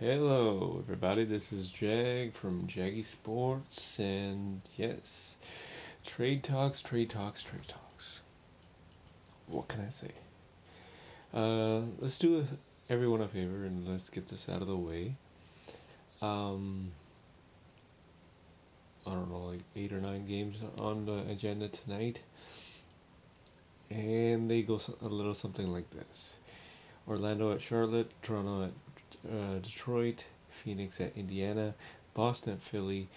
Hello, everybody. This is Jag from Jaggy Sports, and yes, trade talks, trade talks, trade talks. What can I say? Uh, let's do everyone a favor and let's get this out of the way. Um, I don't know, like eight or nine games on the agenda tonight, and they go a little something like this: Orlando at Charlotte, Toronto at uh, Detroit, Phoenix at Indiana, Boston at Philly,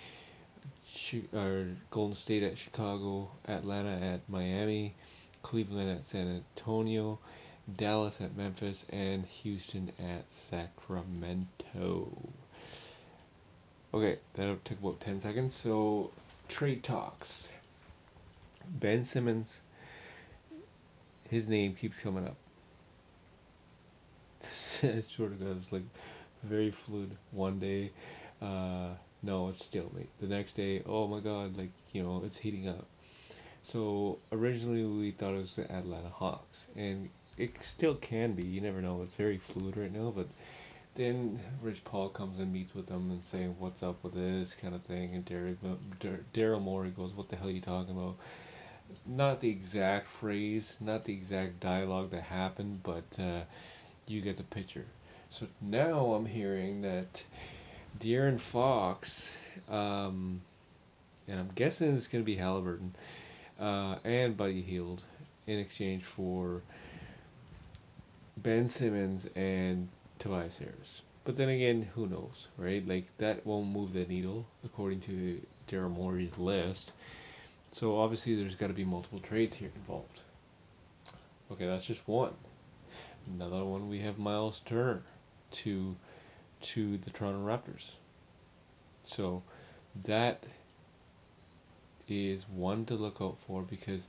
or Golden State at Chicago, Atlanta at Miami, Cleveland at San Antonio, Dallas at Memphis, and Houston at Sacramento. Okay, that took about 10 seconds. So, trade talks. Ben Simmons, his name keeps coming up. sort of goes like very fluid. One day, uh, no, it's stalemate. The next day, oh my god, like you know, it's heating up. So originally we thought it was the Atlanta Hawks, and it still can be. You never know. It's very fluid right now, but then Rich Paul comes and meets with them and saying what's up with this kind of thing, and Daryl Morey goes, "What the hell are you talking about?" Not the exact phrase, not the exact dialogue that happened, but uh, you get the picture. So now I'm hearing that De'Aaron Fox, um, and I'm guessing it's going to be Haliburton, uh, and Buddy Hield in exchange for Ben Simmons and Tobias Harris. But then again, who knows, right? Like that won't move the needle according to Daryl Morey's list. So obviously there's got to be multiple trades here involved. Okay, that's just one. Another one we have Miles Turner to to the Toronto Raptors. So that is one to look out for because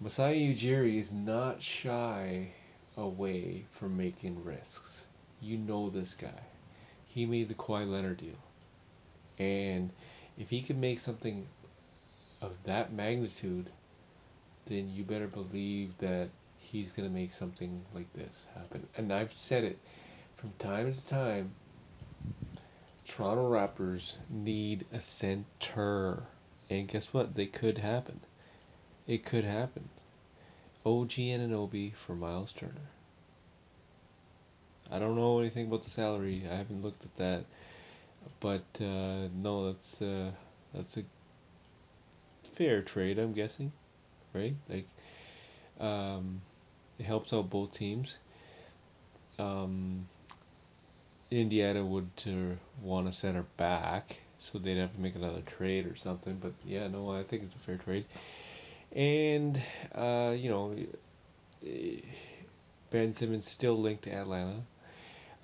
Masai Ujiri is not shy away from making risks. You know this guy. He made the Kawhi Leonard deal. And if he can make something of that magnitude, then you better believe that he's going to make something like this happen. And I've said it from time to time. Toronto Raptors need a center. And guess what? They could happen. It could happen. OG Anunoby for Miles Turner. I don't know anything about the salary. I haven't looked at that. But uh, no, that's uh, that's a fair trade, I'm guessing, right? Like, um, it helps out both teams. Um, Indiana would uh, want a center back, so they'd have to make another trade or something. But yeah, no, I think it's a fair trade. And uh, you know, Ben Simmons still linked to Atlanta.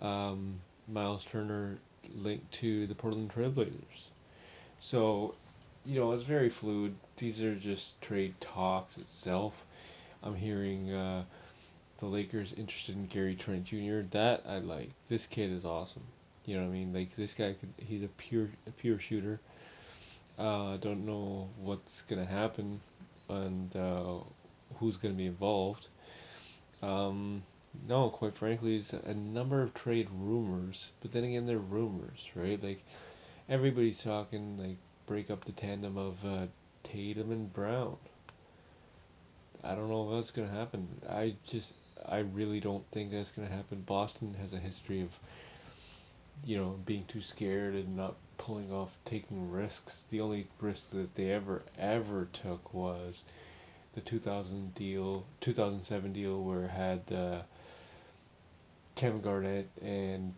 Um, Miles Turner linked to the Portland Trailblazers. So, you know, it's very fluid. These are just trade talks itself. I'm hearing uh, the Lakers interested in Gary Trent Jr. That I like. This kid is awesome. You know what I mean? Like this guy could he's a pure a pure shooter. Uh, don't know what's gonna happen and uh, who's gonna be involved. Um, no, quite frankly, it's a number of trade rumors, but then again, they're rumors, right? Like everybody's talking like break up the tandem of uh, Tatum and Brown. I don't know if that's gonna happen. I just I really don't think that's going to happen. Boston has a history of, you know, being too scared and not pulling off taking risks. The only risk that they ever ever took was the 2000 deal, 2007 deal where it had uh, Kevin Garnett and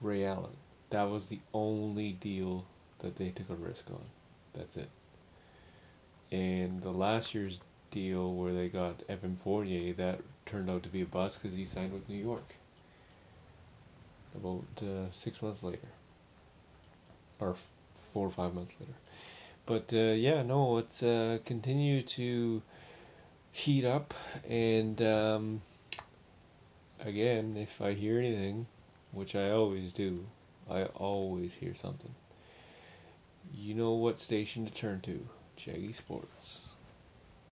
Ray Allen. That was the only deal that they took a risk on. That's it. And the last year's deal where they got Evan Fournier, that turned out to be a bust because he signed with New York about uh, six months later, or four or five months later. But uh, yeah, no, let's uh, continue to heat up. And um, again, if I hear anything, which I always do, I always hear something. You know what station to turn to. Jaggy Sports.